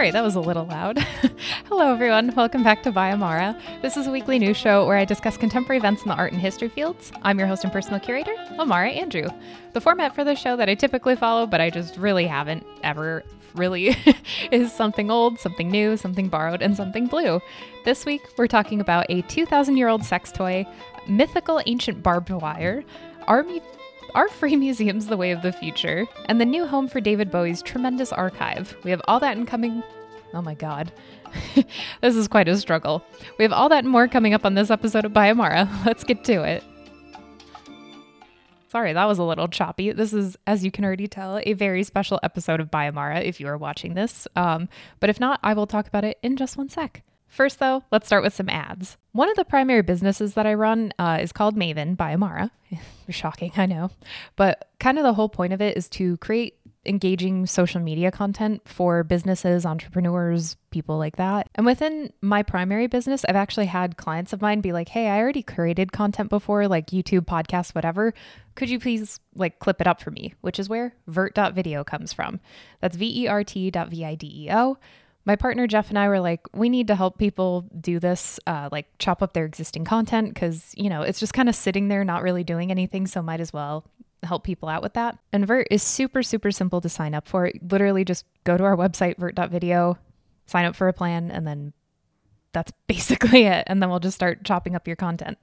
Sorry, that was a little loud. Hello, everyone. Welcome back to By Amara. This is a weekly news show where I discuss contemporary events in the art and history fields. I'm your host and personal curator, Amara Andrew. The format for the show that I typically follow, but I just really haven't ever really, is something old, something new, something borrowed, and something blue. This week, we're talking about a 2,000 year old sex toy, mythical ancient barbed wire, army are free museums the way of the future? And the new home for David Bowie's tremendous archive. We have all that in coming. Oh my god. this is quite a struggle. We have all that and more coming up on this episode of By Amara. Let's get to it. Sorry, that was a little choppy. This is, as you can already tell, a very special episode of By Amara if you are watching this. Um, but if not, I will talk about it in just one sec. First, though, let's start with some ads. One of the primary businesses that I run uh, is called Maven by Amara. Shocking, I know. But kind of the whole point of it is to create engaging social media content for businesses, entrepreneurs, people like that. And within my primary business, I've actually had clients of mine be like, "Hey, I already created content before, like YouTube, podcasts, whatever. Could you please like clip it up for me?" Which is where vert.video comes from. That's V E R T dot V I D E O my partner Jeff and I were like, we need to help people do this, uh, like chop up their existing content because, you know, it's just kind of sitting there, not really doing anything. So might as well help people out with that. And Vert is super, super simple to sign up for. Literally just go to our website, vert.video, sign up for a plan, and then that's basically it. And then we'll just start chopping up your content.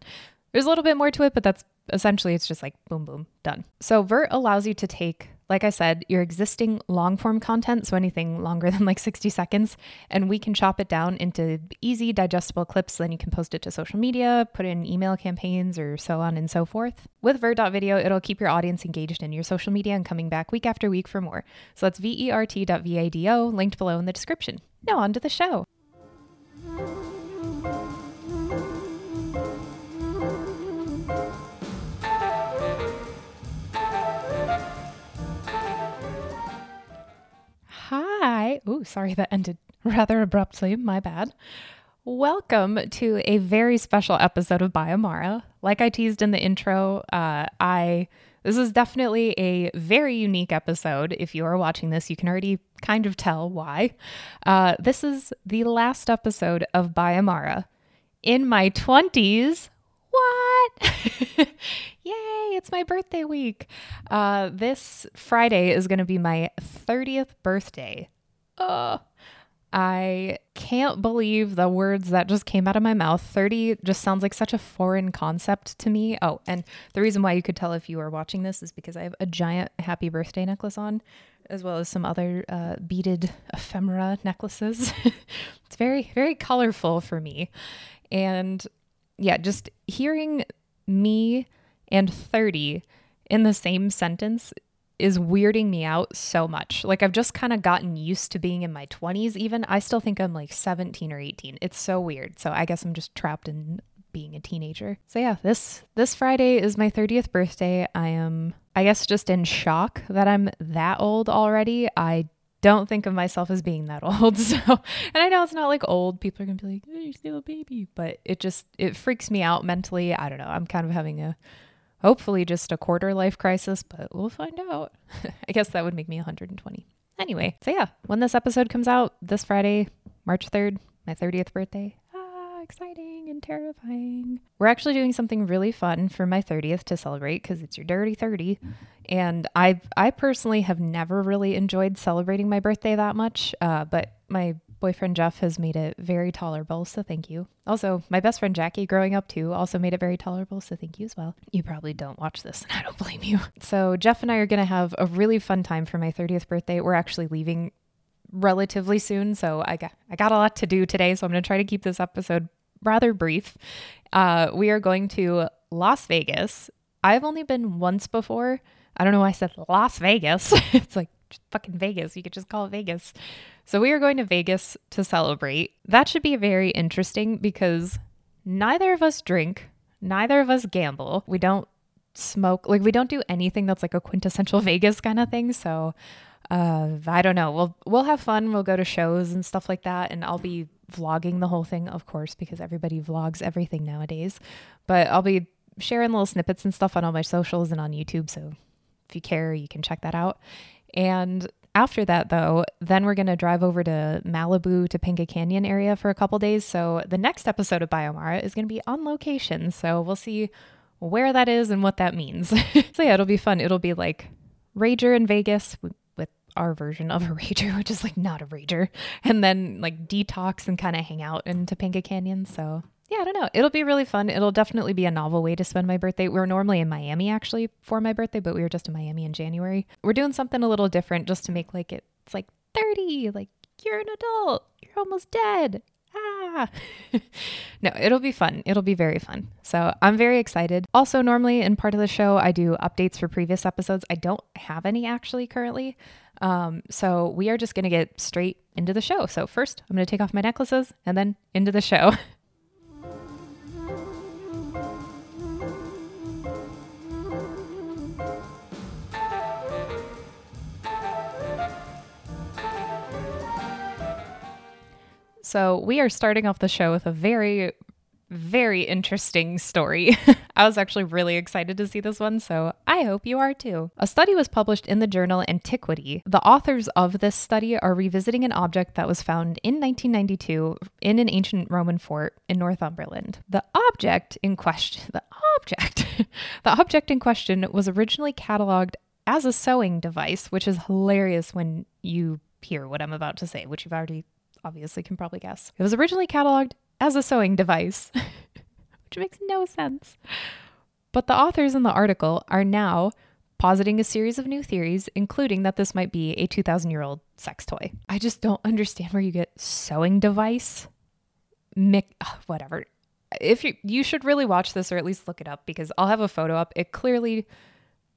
There's a little bit more to it, but that's essentially it's just like boom, boom, done. So Vert allows you to take like I said, your existing long form content, so anything longer than like 60 seconds, and we can chop it down into easy, digestible clips. Then you can post it to social media, put in email campaigns, or so on and so forth. With Vert.video, it'll keep your audience engaged in your social media and coming back week after week for more. So that's vert.video, linked below in the description. Now, on to the show. Oh, sorry, that ended rather abruptly. My bad. Welcome to a very special episode of By Amara. Like I teased in the intro, uh, I this is definitely a very unique episode. If you are watching this, you can already kind of tell why. Uh, this is the last episode of By Amara. In my 20s, what? Yay, it's my birthday week. Uh, this Friday is going to be my 30th birthday. Uh, I can't believe the words that just came out of my mouth. 30 just sounds like such a foreign concept to me. Oh, and the reason why you could tell if you are watching this is because I have a giant happy birthday necklace on, as well as some other uh, beaded ephemera necklaces. it's very, very colorful for me. And yeah, just hearing me and 30 in the same sentence is weirding me out so much. Like I've just kind of gotten used to being in my 20s even. I still think I'm like 17 or 18. It's so weird. So I guess I'm just trapped in being a teenager. So yeah, this this Friday is my 30th birthday. I am I guess just in shock that I'm that old already. I don't think of myself as being that old. So, and I know it's not like old. People are going to be like, oh, you're still a baby. But it just, it freaks me out mentally. I don't know. I'm kind of having a, hopefully just a quarter life crisis, but we'll find out. I guess that would make me 120. Anyway, so yeah, when this episode comes out this Friday, March 3rd, my 30th birthday, ah, exciting and terrifying. We're actually doing something really fun for my 30th to celebrate because it's your dirty 30. And I I personally have never really enjoyed celebrating my birthday that much, uh, but my boyfriend Jeff has made it very tolerable, so thank you. Also, my best friend Jackie growing up too also made it very tolerable, so thank you as well. You probably don't watch this, and I don't blame you. So, Jeff and I are going to have a really fun time for my 30th birthday. We're actually leaving relatively soon, so I got I got a lot to do today, so I'm going to try to keep this episode rather brief. Uh, we are going to Las Vegas. I've only been once before. I don't know why I said Las Vegas. it's like fucking Vegas. You could just call it Vegas. So we are going to Vegas to celebrate. That should be very interesting because neither of us drink, neither of us gamble. We don't smoke, like we don't do anything that's like a quintessential Vegas kind of thing. So uh, I don't know. We'll we'll have fun. We'll go to shows and stuff like that, and I'll be vlogging the whole thing, of course, because everybody vlogs everything nowadays. But I'll be sharing little snippets and stuff on all my socials and on YouTube. So if you care, you can check that out. And After that, though, then we're going to drive over to Malibu Topanga Canyon area for a couple days. So the next episode of By Amara is going to be on location. So we'll see where that is and what that means. so yeah, it'll be fun. It'll be like Rager in Vegas with our version of a Rager, which is like not a Rager, and then like detox and kind of hang out in Topanga Canyon. So yeah, I don't know. It'll be really fun. It'll definitely be a novel way to spend my birthday. We are normally in Miami actually for my birthday, but we were just in Miami in January. We're doing something a little different just to make like it, it's like 30, like you're an adult, you're almost dead. Ah. no, it'll be fun. It'll be very fun. So I'm very excited. Also, normally in part of the show, I do updates for previous episodes. I don't have any actually currently. Um, so we are just going to get straight into the show. So first, I'm going to take off my necklaces and then into the show. So, we are starting off the show with a very, very interesting story. I was actually really excited to see this one, so I hope you are too. A study was published in the journal Antiquity. The authors of this study are revisiting an object that was found in 1992 in an ancient Roman fort in Northumberland. The object in question, the object, the object in question was originally cataloged as a sewing device, which is hilarious when you hear what I'm about to say, which you've already obviously can probably guess. It was originally cataloged as a sewing device, which makes no sense. But the authors in the article are now positing a series of new theories, including that this might be a 2,000 year old sex toy. I just don't understand where you get sewing device. Mick, ugh, ah, whatever. If you you should really watch this or at least look it up because I'll have a photo up. It clearly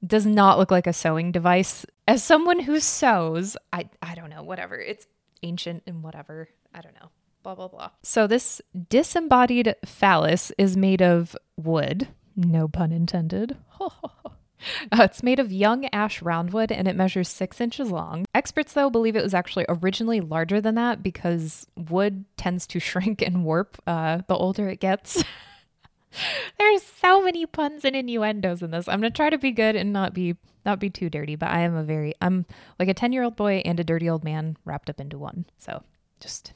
does not look like a sewing device. As someone who sews, I I don't know, whatever. It's ancient and whatever. I don't know. Blah, blah, blah. So, this disembodied phallus is made of wood, no pun intended. Uh, it's made of young ash roundwood and it measures six inches long. Experts, though, believe it was actually originally larger than that because wood tends to shrink and warp uh, the older it gets. There's so many puns and innuendos in this. I'm gonna try to be good and not be not be too dirty, but I am a very I'm like a 10 year old boy and a dirty old man wrapped up into one. So just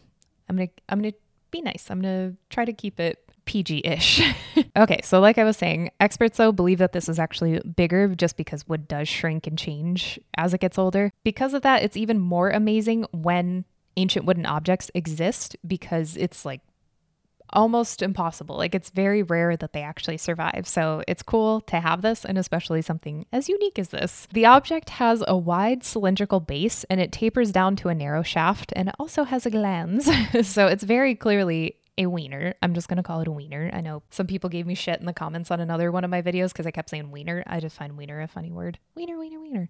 I'm gonna I'm gonna be nice. I'm gonna try to keep it PG-ish. okay, so like I was saying, experts though believe that this is actually bigger just because wood does shrink and change as it gets older. Because of that, it's even more amazing when ancient wooden objects exist because it's like almost impossible. Like it's very rare that they actually survive. So it's cool to have this and especially something as unique as this. The object has a wide cylindrical base and it tapers down to a narrow shaft and it also has a glans. so it's very clearly a wiener. I'm just going to call it a wiener. I know some people gave me shit in the comments on another one of my videos because I kept saying wiener. I just find wiener a funny word. Wiener, wiener, wiener.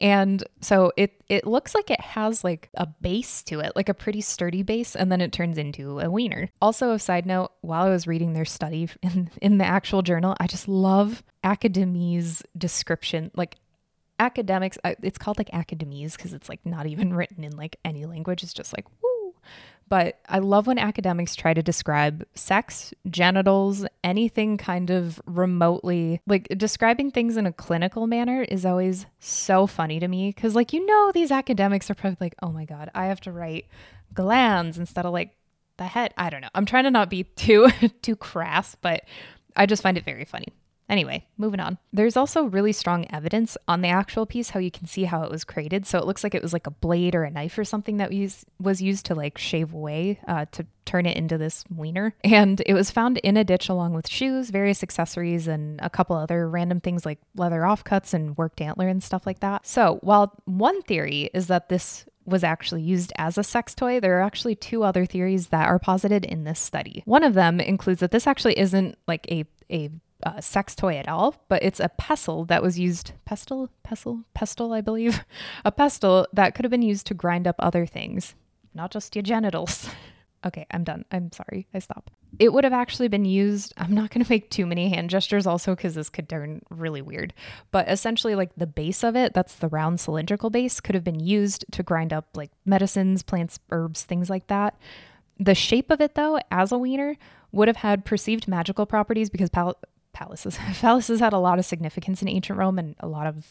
And so it it looks like it has like a base to it, like a pretty sturdy base, and then it turns into a wiener. Also, a side note, while I was reading their study in, in the actual journal, I just love Academese description. Like academics, uh, it's called like Academese because it's like not even written in like any language. It's just like, but I love when academics try to describe sex, genitals, anything kind of remotely like describing things in a clinical manner is always so funny to me because, like, you know, these academics are probably like, oh my God, I have to write glans instead of like the head. I don't know. I'm trying to not be too, too crass, but I just find it very funny. Anyway, moving on. There's also really strong evidence on the actual piece how you can see how it was created. So it looks like it was like a blade or a knife or something that was was used to like shave away uh, to turn it into this wiener. And it was found in a ditch along with shoes, various accessories, and a couple other random things like leather offcuts and worked antler and stuff like that. So while one theory is that this was actually used as a sex toy, there are actually two other theories that are posited in this study. One of them includes that this actually isn't like a a uh, sex toy at all, but it's a pestle that was used, pestle, pestle, pestle, I believe, a pestle that could have been used to grind up other things, not just your genitals. okay, I'm done. I'm sorry. I stop. It would have actually been used. I'm not going to make too many hand gestures also because this could turn really weird. But essentially, like the base of it, that's the round cylindrical base, could have been used to grind up like medicines, plants, herbs, things like that. The shape of it, though, as a wiener, would have had perceived magical properties because pal- phalluses. phalluses had a lot of significance in ancient Rome and a lot of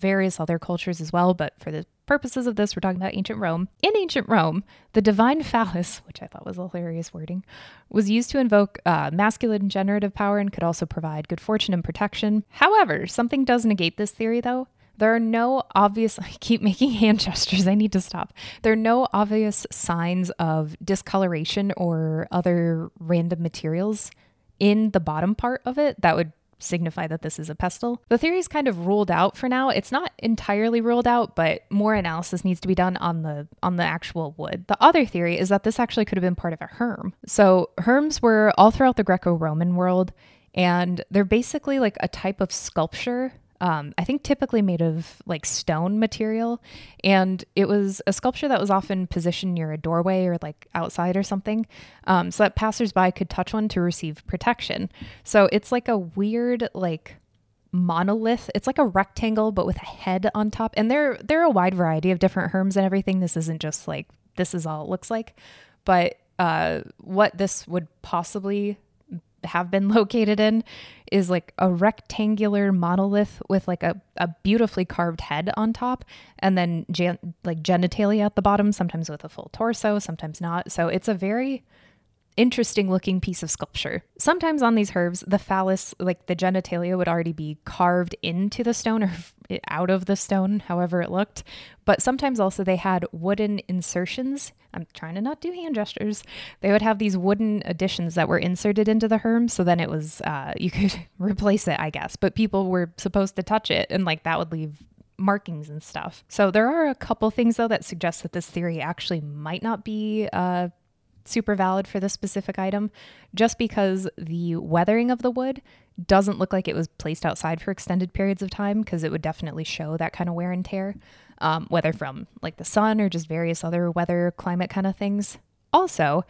various other cultures as well, but for the purposes of this, we're talking about ancient Rome. In ancient Rome, the divine phallus, which I thought was hilarious wording, was used to invoke uh, masculine generative power and could also provide good fortune and protection. However, something does negate this theory, though. There are no obvious, I keep making hand gestures, I need to stop. There are no obvious signs of discoloration or other random materials in the bottom part of it that would signify that this is a pestle. The theory is kind of ruled out for now. It's not entirely ruled out, but more analysis needs to be done on the on the actual wood. The other theory is that this actually could have been part of a herm. So herms were all throughout the Greco-Roman world and they're basically like a type of sculpture um, I think typically made of like stone material. And it was a sculpture that was often positioned near a doorway or like outside or something um, so that passersby could touch one to receive protection. So it's like a weird, like, monolith. It's like a rectangle but with a head on top. And there there are a wide variety of different herms and everything. This isn't just like this is all it looks like. But uh, what this would possibly have been located in is like a rectangular monolith with like a, a beautifully carved head on top and then gen- like genitalia at the bottom sometimes with a full torso sometimes not. So it's a very interesting looking piece of sculpture. Sometimes on these herms, the phallus, like the genitalia, would already be carved into the stone or out of the stone, however it looked. But sometimes also they had wooden insertions. I'm trying to not do hand gestures. They would have these wooden additions that were inserted into the herm. So then it was, uh, you could replace it, I guess. But people were supposed to touch it and like that would leave markings and stuff. So there are a couple things though that suggest that this theory actually might not be uh, super valid for this specific item just because the weathering of the wood doesn't look like it was placed outside for extended periods of time because it would definitely show that kind of wear and tear, um, whether from like the sun or just various other weather, climate kind of things. Also,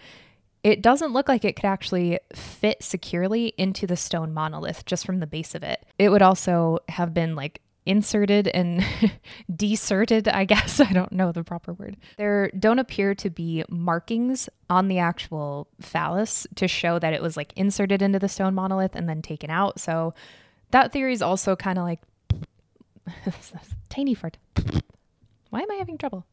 it doesn't look like it could actually fit securely into the stone monolith just from the base of it. It would also have been like inserted and deserted, I guess. I don't know the proper word. There don't appear to be markings on the actual phallus to show that it was like inserted into the stone monolith and then taken out. So that theory is also kind of like tiny fart. Why am I having trouble?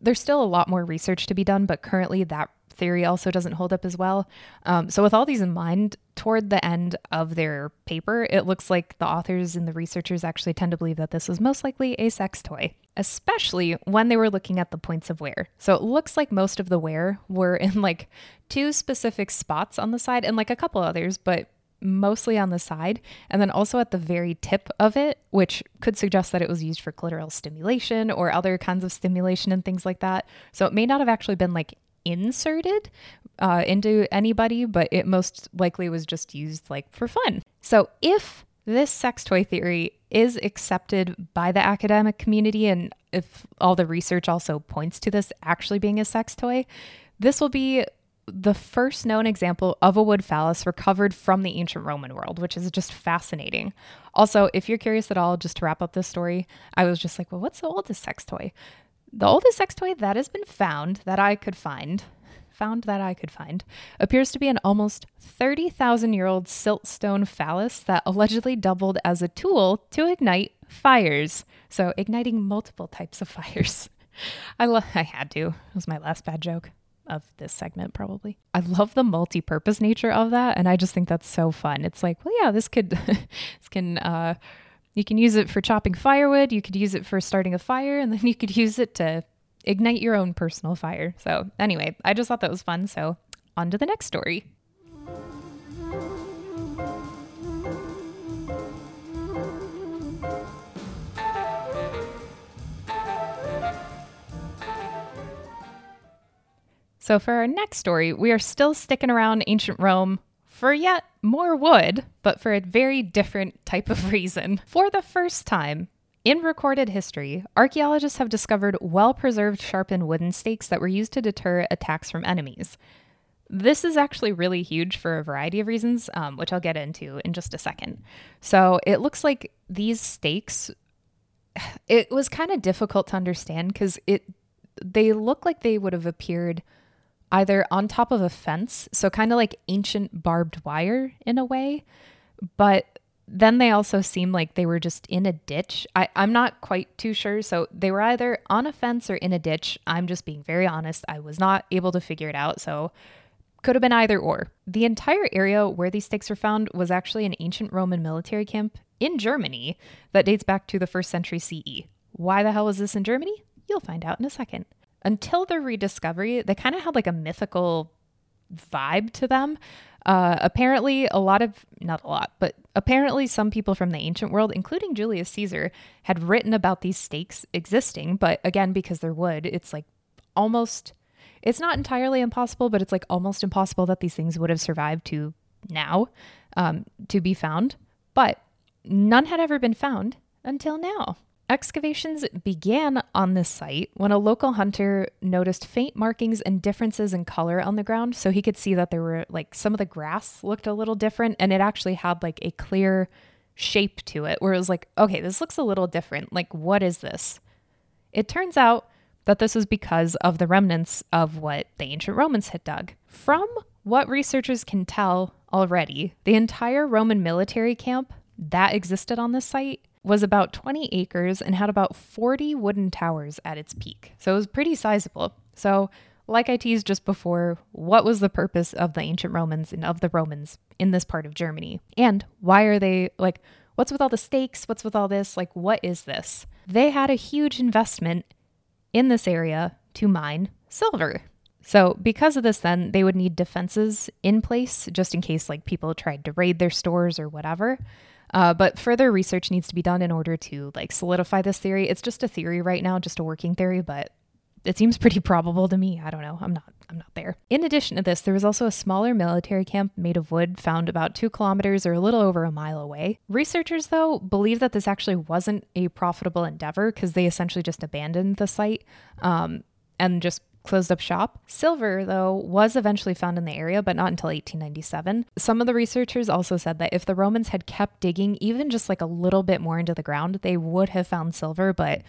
There's still a lot more research to be done, but currently that theory also doesn't hold up as well. Um, so, with all these in mind, toward the end of their paper, it looks like the authors and the researchers actually tend to believe that this was most likely a sex toy, especially when they were looking at the points of wear. So, it looks like most of the wear were in like two specific spots on the side and like a couple others, but mostly on the side, and then also at the very tip of it, which could suggest that it was used for clitoral stimulation or other kinds of stimulation and things like that. So it may not have actually been like inserted uh, into anybody, but it most likely was just used like for fun. So if this sex toy theory is accepted by the academic community, and if all the research also points to this actually being a sex toy, this will be the first known example of a wood phallus recovered from the ancient Roman world, which is just fascinating. Also, if you're curious at all, just to wrap up this story, I was just like, well, what's the oldest sex toy? The oldest sex toy that has been found that I could find, found that I could find, appears to be an almost 30,000 year old siltstone phallus that allegedly doubled as a tool to ignite fires. So, igniting multiple types of fires. I lo- I had to. It was my last bad joke of this segment probably. I love the multi-purpose nature of that and I just think that's so fun. It's like, well yeah, this could this can uh you can use it for chopping firewood, you could use it for starting a fire, and then you could use it to ignite your own personal fire. So, anyway, I just thought that was fun. So, on to the next story. So, for our next story, we are still sticking around ancient Rome for yet more wood, but for a very different type of reason. For the first time, in recorded history, archaeologists have discovered well preserved sharpened wooden stakes that were used to deter attacks from enemies. This is actually really huge for a variety of reasons, um, which I'll get into in just a second. So it looks like these stakes, it was kind of difficult to understand because it they look like they would have appeared either on top of a fence, so kind of like ancient barbed wire in a way, but then they also seem like they were just in a ditch. I, I'm not quite too sure. So they were either on a fence or in a ditch. I'm just being very honest. I was not able to figure it out. So could have been either or. The entire area where these stakes were found was actually an ancient Roman military camp in Germany that dates back to the first century CE. Why the hell was this in Germany? You'll find out in a second. Until the rediscovery, they kind of had like a mythical vibe to them. Uh, apparently, a lot of, not a lot, but apparently some people from the ancient world, including Julius Caesar, had written about these stakes existing. But again, because they're wood, it's like almost, it's not entirely impossible, but it's like almost impossible that these things would have survived to now um, to be found. But none had ever been found until now. Excavations began on this site when a local hunter noticed faint markings and differences in color on the ground. So he could see that there were like some of the grass looked a little different and it actually had like a clear shape to it where it was like, okay, this looks a little different. Like, what is this? It turns out that this was because of the remnants of what the ancient Romans had dug. From what researchers can tell already, the entire Roman military camp that existed on this site was about 20 acres and had about 40 wooden towers at its peak. So it was pretty sizable. So, like I teased just before, what was the purpose of the ancient Romans and of the Romans in this part of Germany? And why are they like, what's with all the stakes? What's with all this? Like, what is this? They had a huge investment in this area to mine silver. So, because of this, then they would need defenses in place just in case like people tried to raid their stores or whatever. Uh, but further research needs to be done in order to like solidify this theory. It's just a theory right now, just a working theory, but it seems pretty probable to me. I don't know. I'm not I'm not there. In addition to this, there was also a smaller military camp made of wood found about 2 kilometers or a little over a mile away. Researchers though believe that this actually wasn't a profitable endeavor because they essentially just abandoned the site um, and just closed up shop. Silver, though, was eventually found in the area, but not until 1897. Some of the researchers also said that if the Romans had kept digging even just like a little bit more into the ground, they would have found silver. But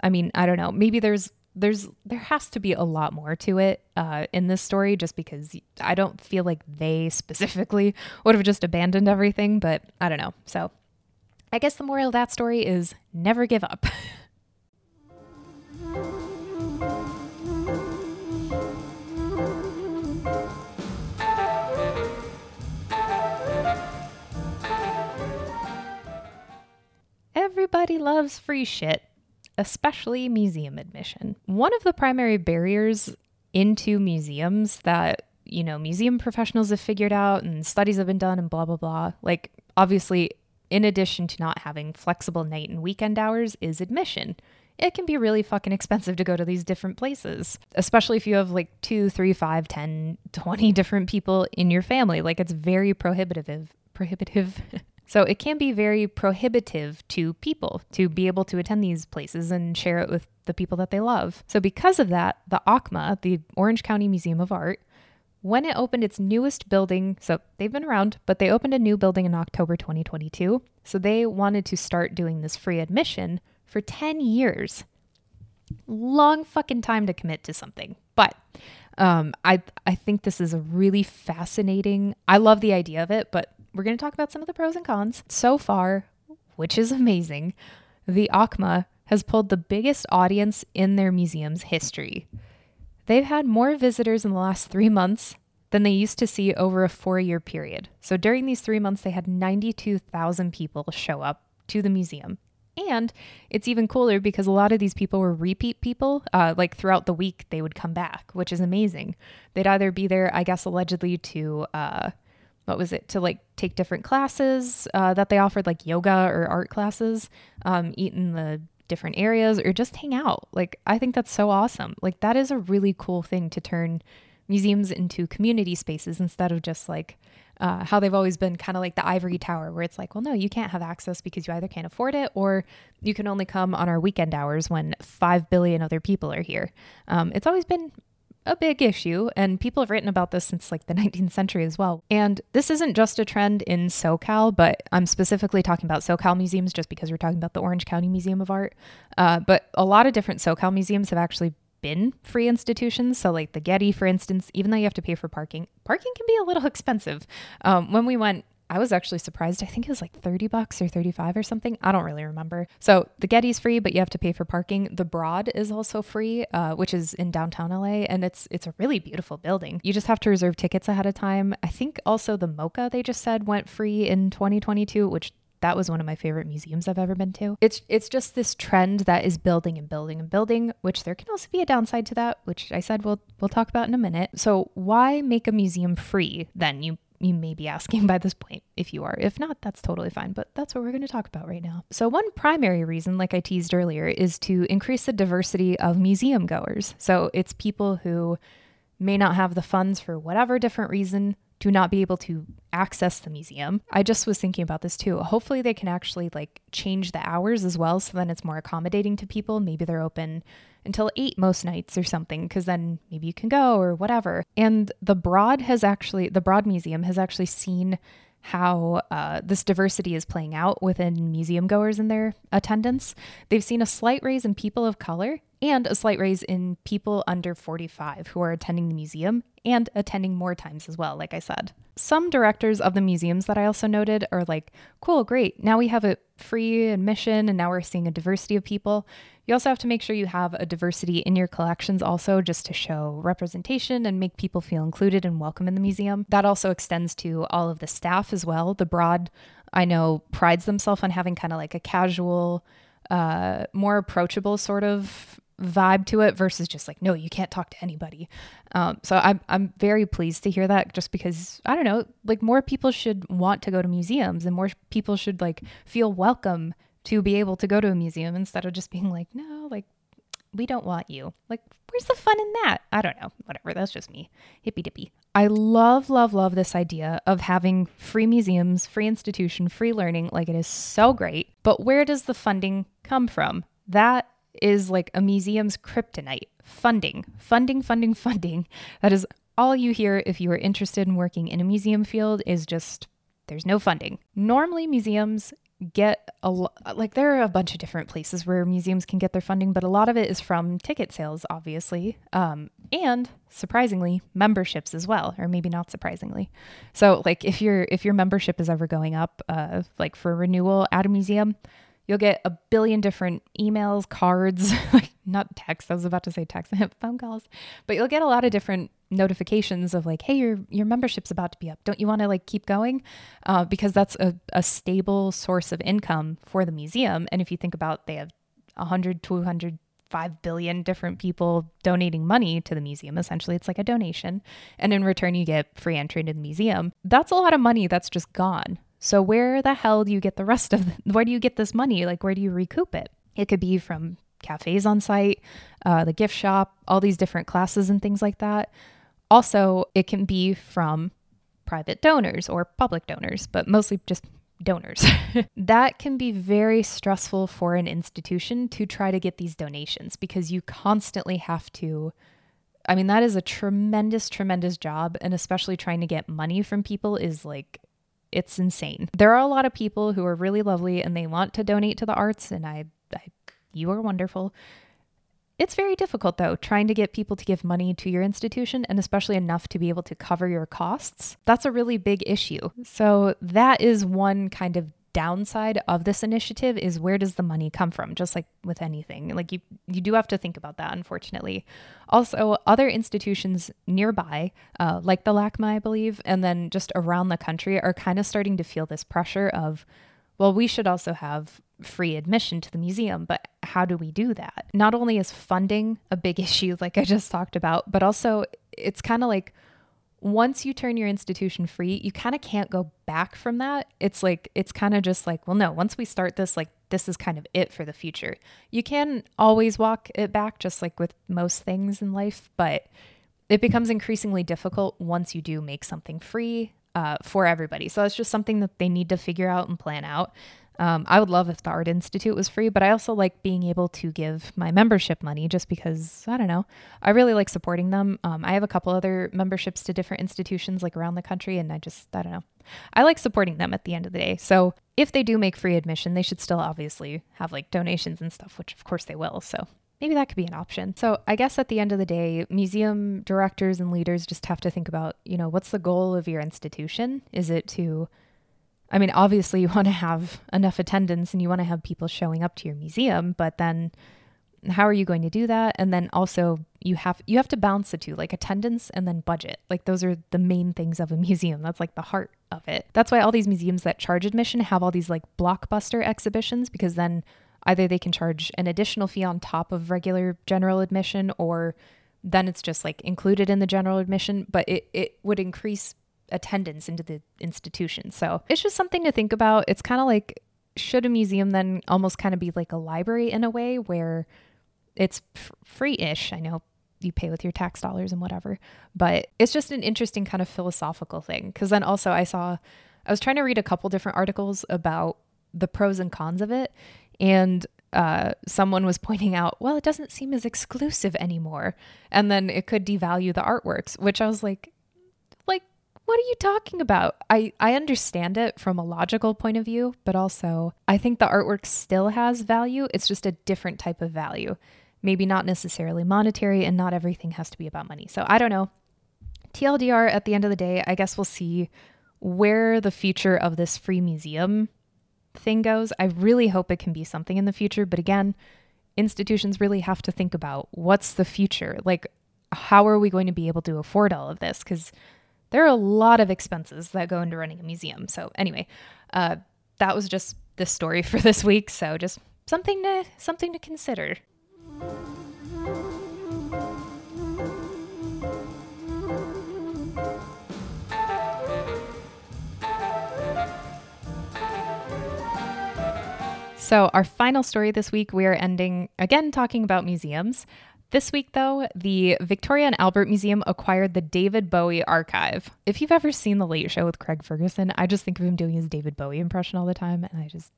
I mean, I don't know. Maybe there's there's there has to be a lot more to it uh, in this story just because i don't feel like they specifically would have just abandoned everything but i don't know so i guess the moral of that story is never give up Everybody loves free shit, especially museum admission. One of the primary barriers into museums that, you know, museum professionals have figured out and studies have been done and blah, blah, blah. Like, obviously, in addition to not having flexible night and weekend hours, is admission. It can be really fucking expensive to go to these different places, especially if you have like two, three, five, 10, 20 different people in your family. Like, it's very prohibitive. Prohibitive. So it can be very prohibitive to people to be able to attend these places and share it with the people that they love. So because of that, the OCMA, the Orange County Museum of Art, when it opened its newest building, so they've been around, but they opened a new building in October 2022. So they wanted to start doing this free admission for 10 years. Long fucking time to commit to something. But um, I I think this is a really fascinating. I love the idea of it, but we're going to talk about some of the pros and cons. So far, which is amazing, the OCMA has pulled the biggest audience in their museum's history. They've had more visitors in the last three months than they used to see over a four year period. So during these three months, they had 92,000 people show up to the museum. And it's even cooler because a lot of these people were repeat people. Uh, like throughout the week, they would come back, which is amazing. They'd either be there, I guess, allegedly to uh, what was it to like take different classes uh, that they offered like yoga or art classes um, eat in the different areas or just hang out. Like i think that's so awesome. Like that is a really cool thing to turn museums into community spaces instead of just like uh, how they've always been kind of like the ivory tower where it's like well no you can't have access because you either can't afford it or you can only come on our weekend hours when 5 billion other people are here. Um, it's always been a big issue, and people have written about this since like the 19th century as well. And this isn't just a trend in SoCal, but I'm specifically talking about SoCal museums just because we're talking about the Orange County Museum of Art. Uh, but a lot of different SoCal museums have actually been free institutions. So, like the Getty, for instance, even though you have to pay for parking, parking can be a little expensive. Um, when we went, I was actually surprised. I think it was like 30 bucks or 35 or something. I don't really remember. So the Getty's free, but you have to pay for parking. The Broad is also free, uh, which is in downtown LA, and it's it's a really beautiful building. You just have to reserve tickets ahead of time. I think also the MoCA they just said went free in 2022, which that was one of my favorite museums I've ever been to. It's it's just this trend that is building and building and building, which there can also be a downside to that, which I said we'll we'll talk about in a minute. So why make a museum free then? You you may be asking by this point if you are. If not, that's totally fine, but that's what we're going to talk about right now. So, one primary reason, like I teased earlier, is to increase the diversity of museum goers. So, it's people who may not have the funds for whatever different reason to not be able to access the museum. I just was thinking about this too. Hopefully they can actually like change the hours as well so then it's more accommodating to people. Maybe they're open until 8 most nights or something cuz then maybe you can go or whatever. And the Broad has actually the Broad Museum has actually seen how uh, this diversity is playing out within museum goers and their attendance. They've seen a slight raise in people of color and a slight raise in people under 45 who are attending the museum and attending more times as well, like I said. Some directors of the museums that I also noted are like, cool, great. Now we have a free admission and now we're seeing a diversity of people. You also have to make sure you have a diversity in your collections also just to show representation and make people feel included and welcome in the museum. That also extends to all of the staff as well. The Broad, I know, prides themselves on having kind of like a casual, uh, more approachable sort of vibe to it versus just like no you can't talk to anybody. Um, so I'm, I'm very pleased to hear that just because i don't know like more people should want to go to museums and more people should like feel welcome to be able to go to a museum instead of just being like no like we don't want you. Like where's the fun in that? I don't know. Whatever. That's just me. Hippy dippy. I love love love this idea of having free museums free institution free learning. Like it is so great. But where does the funding come from? That is like a museum's kryptonite funding, funding, funding, funding. That is all you hear if you are interested in working in a museum field is just there's no funding. Normally, museums get a lo- like there are a bunch of different places where museums can get their funding, but a lot of it is from ticket sales, obviously, um, and surprisingly, memberships as well, or maybe not surprisingly. So, like if your if your membership is ever going up, uh, like for renewal at a museum, You'll get a billion different emails, cards, like not text. I was about to say text, phone calls, but you'll get a lot of different notifications of like, hey, your your membership's about to be up. Don't you want to like keep going? Uh, because that's a, a stable source of income for the museum. And if you think about, they have 100, 200 5 billion different people donating money to the museum. Essentially, it's like a donation. And in return, you get free entry into the museum. That's a lot of money that's just gone. So where the hell do you get the rest of the, where do you get this money? Like where do you recoup it? It could be from cafes on site, uh, the gift shop, all these different classes and things like that. Also, it can be from private donors or public donors, but mostly just donors. that can be very stressful for an institution to try to get these donations because you constantly have to. I mean, that is a tremendous, tremendous job. And especially trying to get money from people is like it's insane. There are a lot of people who are really lovely and they want to donate to the arts, and I, I you are wonderful. It's very difficult though, trying to get people to give money to your institution and especially enough to be able to cover your costs. That's a really big issue. So, that is one kind of downside of this initiative is where does the money come from? Just like with anything. Like you you do have to think about that unfortunately. Also other institutions nearby uh, like the LACMA i believe and then just around the country are kind of starting to feel this pressure of well we should also have free admission to the museum but how do we do that? Not only is funding a big issue like i just talked about but also it's kind of like once you turn your institution free, you kind of can't go back from that. It's like, it's kind of just like, well, no, once we start this, like, this is kind of it for the future. You can always walk it back, just like with most things in life, but it becomes increasingly difficult once you do make something free uh, for everybody. So that's just something that they need to figure out and plan out. Um, I would love if the Art Institute was free, but I also like being able to give my membership money just because, I don't know, I really like supporting them. Um, I have a couple other memberships to different institutions like around the country, and I just, I don't know. I like supporting them at the end of the day. So if they do make free admission, they should still obviously have like donations and stuff, which of course they will. So maybe that could be an option. So I guess at the end of the day, museum directors and leaders just have to think about, you know, what's the goal of your institution? Is it to I mean, obviously, you want to have enough attendance and you want to have people showing up to your museum, but then how are you going to do that? And then also, you have you have to balance the two, like attendance and then budget. Like those are the main things of a museum. That's like the heart of it. That's why all these museums that charge admission have all these like blockbuster exhibitions because then either they can charge an additional fee on top of regular general admission or then it's just like included in the general admission, but it, it would increase attendance into the institution. So it's just something to think about. It's kind of like should a museum then almost kind of be like a library in a way where it's f- free ish? I know you pay with your tax dollars and whatever, but it's just an interesting kind of philosophical thing. Cause then also I saw, I was trying to read a couple different articles about the pros and cons of it. And uh, someone was pointing out, well, it doesn't seem as exclusive anymore. And then it could devalue the artworks, which I was like, what are you talking about? I, I understand it from a logical point of view, but also I think the artwork still has value. It's just a different type of value. Maybe not necessarily monetary, and not everything has to be about money. So I don't know. TLDR at the end of the day, I guess we'll see where the future of this free museum thing goes. I really hope it can be something in the future. But again, institutions really have to think about what's the future? Like, how are we going to be able to afford all of this? Because there are a lot of expenses that go into running a museum. So, anyway, uh, that was just the story for this week. So, just something to something to consider. So, our final story this week, we are ending again talking about museums. This week, though, the Victoria and Albert Museum acquired the David Bowie archive. If you've ever seen The Late Show with Craig Ferguson, I just think of him doing his David Bowie impression all the time, and I just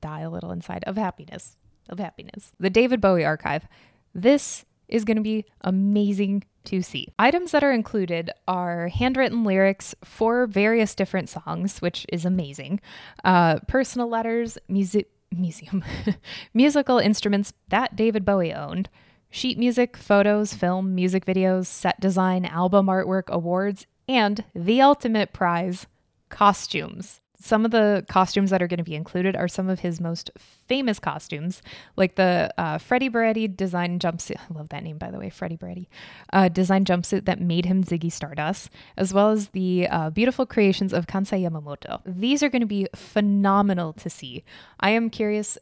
die a little inside of happiness. Of happiness. The David Bowie archive. This is going to be amazing to see. Items that are included are handwritten lyrics for various different songs, which is amazing, uh, personal letters, music museum, musical instruments that David Bowie owned, sheet music, photos, film, music videos, set design, album artwork, awards, and the ultimate prize, costumes. Some of the costumes that are going to be included are some of his most famous costumes, like the uh, Freddie Burretti design jumpsuit. I love that name, by the way, Freddie Burretti. Uh, design jumpsuit that made him Ziggy Stardust, as well as the uh, beautiful creations of Kansai Yamamoto. These are going to be phenomenal to see. I am curious.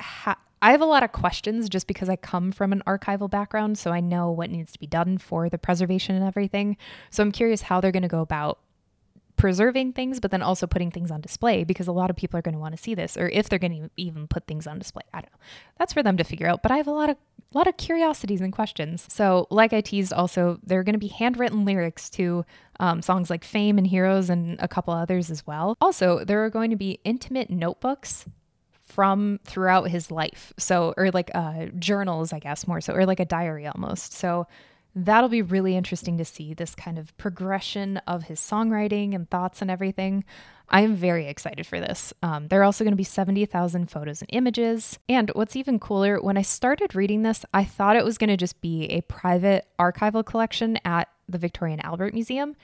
Ha- I have a lot of questions just because I come from an archival background, so I know what needs to be done for the preservation and everything. So I'm curious how they're going to go about preserving things, but then also putting things on display because a lot of people are going to want to see this, or if they're going to even put things on display. I don't know. That's for them to figure out. But I have a lot of a lot of curiosities and questions. So, like I teased, also there are going to be handwritten lyrics to um, songs like "Fame" and "Heroes" and a couple others as well. Also, there are going to be intimate notebooks from throughout his life. So, or like uh, journals, I guess more so, or like a diary almost. So that'll be really interesting to see this kind of progression of his songwriting and thoughts and everything. I am very excited for this. Um, there are also going to be 70,000 photos and images. And what's even cooler, when I started reading this, I thought it was going to just be a private archival collection at the Victoria and Albert Museum.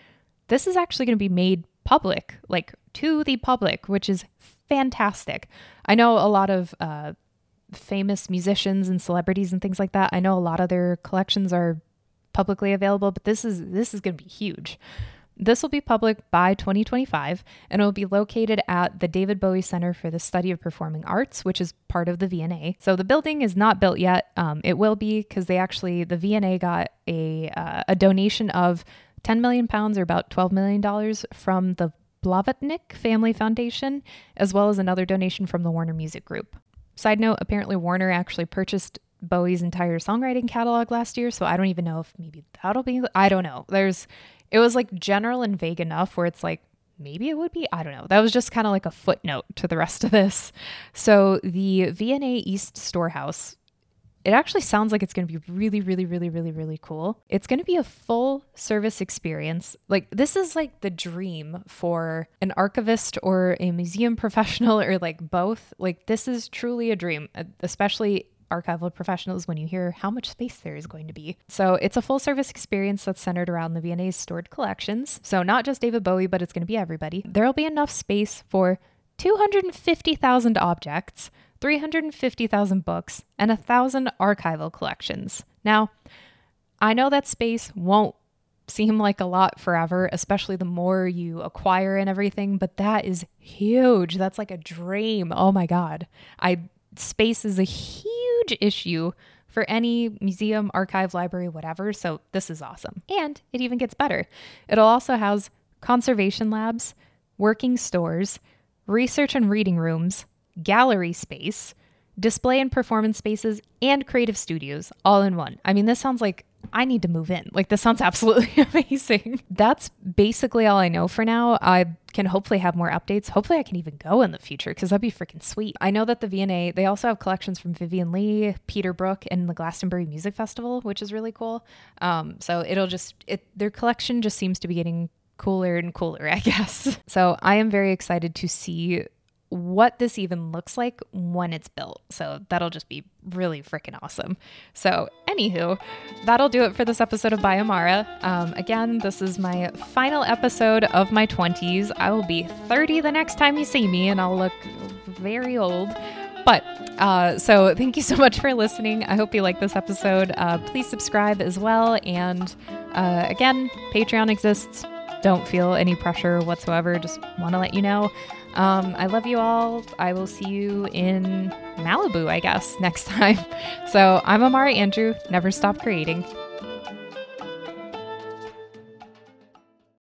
This is actually going to be made public, like to the public, which is fantastic. I know a lot of uh, famous musicians and celebrities and things like that. I know a lot of their collections are publicly available, but this is this is going to be huge. This will be public by 2025 and it will be located at the David Bowie Center for the Study of Performing Arts, which is part of the V&A. So the building is not built yet. Um, it will be because they actually, the V&A got a, uh, a donation of 10 million pounds or about $12 million from the Blavatnik Family Foundation, as well as another donation from the Warner Music Group. Side note apparently, Warner actually purchased Bowie's entire songwriting catalog last year, so I don't even know if maybe that'll be I don't know. There's it was like general and vague enough where it's like maybe it would be, I don't know. That was just kind of like a footnote to the rest of this. So the V&A East Storehouse it actually sounds like it's going to be really, really, really, really, really cool. It's going to be a full service experience. Like, this is like the dream for an archivist or a museum professional or like both. Like, this is truly a dream, uh, especially archival professionals when you hear how much space there is going to be. So it's a full service experience that's centered around the V&A's stored collections. So not just David Bowie, but it's going to be everybody. There'll be enough space for 250,000 objects, 350,000 books, and 1,000 archival collections. Now, I know that space won't seem like a lot forever, especially the more you acquire and everything, but that is huge. That's like a dream. Oh my god. I space is a huge issue for any museum, archive, library, whatever. So this is awesome. And it even gets better. It'll also house conservation labs, working stores, research and reading rooms, gallery space, display and performance spaces, and creative studios all in one. I mean, this sounds like I need to move in. Like, this sounds absolutely amazing. That's basically all I know for now. I can hopefully have more updates. Hopefully, I can even go in the future because that'd be freaking sweet. I know that the V&A, they also have collections from Vivien Leigh, Peter Brook, and the Glastonbury Music Festival, which is really cool. Um, so it'll just, it, their collection just seems to be getting cooler and cooler, I guess. So I am very excited to see what this even looks like when it's built. So that'll just be really freaking awesome. So, anywho, that'll do it for this episode of By Amara. Um, again, this is my final episode of my 20s. I will be 30 the next time you see me, and I'll look very old. But uh, so thank you so much for listening. I hope you like this episode. Uh, please subscribe as well. And uh, again, Patreon exists. Don't feel any pressure whatsoever. Just want to let you know. Um, I love you all. I will see you in Malibu, I guess, next time. So I'm Amara Andrew. Never stop creating.